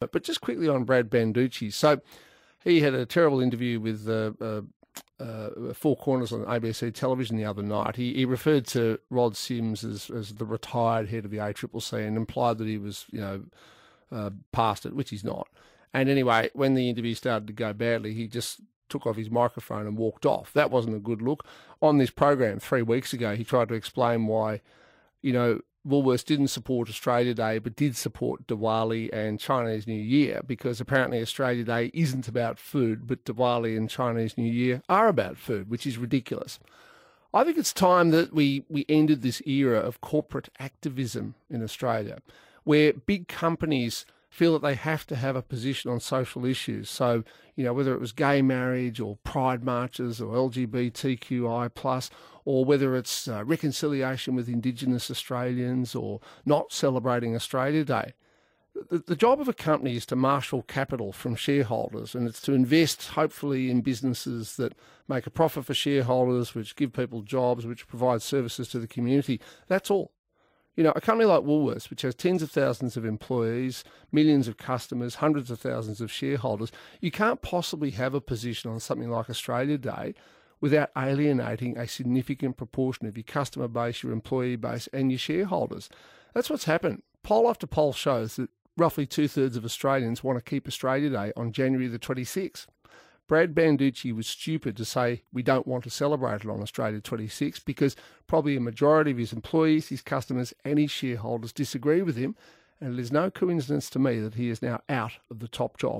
But just quickly on Brad Banducci. So he had a terrible interview with uh, uh, uh, Four Corners on ABC television the other night. He, he referred to Rod Sims as, as the retired head of the ACCC and implied that he was, you know, uh, past it, which he's not. And anyway, when the interview started to go badly, he just took off his microphone and walked off. That wasn't a good look. On this program three weeks ago, he tried to explain why, you know, Woolworths didn't support Australia Day but did support Diwali and Chinese New Year because apparently Australia Day isn't about food, but Diwali and Chinese New Year are about food, which is ridiculous. I think it's time that we, we ended this era of corporate activism in Australia, where big companies feel that they have to have a position on social issues. So, you know, whether it was gay marriage or pride marches or LGBTQI plus, or whether it's uh, reconciliation with Indigenous Australians or not celebrating Australia Day. The, the job of a company is to marshal capital from shareholders and it's to invest, hopefully, in businesses that make a profit for shareholders, which give people jobs, which provide services to the community. That's all. You know, a company like Woolworths, which has tens of thousands of employees, millions of customers, hundreds of thousands of shareholders, you can't possibly have a position on something like Australia Day without alienating a significant proportion of your customer base, your employee base, and your shareholders. That's what's happened. Poll after poll shows that roughly two thirds of Australians want to keep Australia Day on January the 26th. Brad Banducci was stupid to say we don't want to celebrate it on Australia 26 because probably a majority of his employees, his customers, and his shareholders disagree with him. And it is no coincidence to me that he is now out of the top job.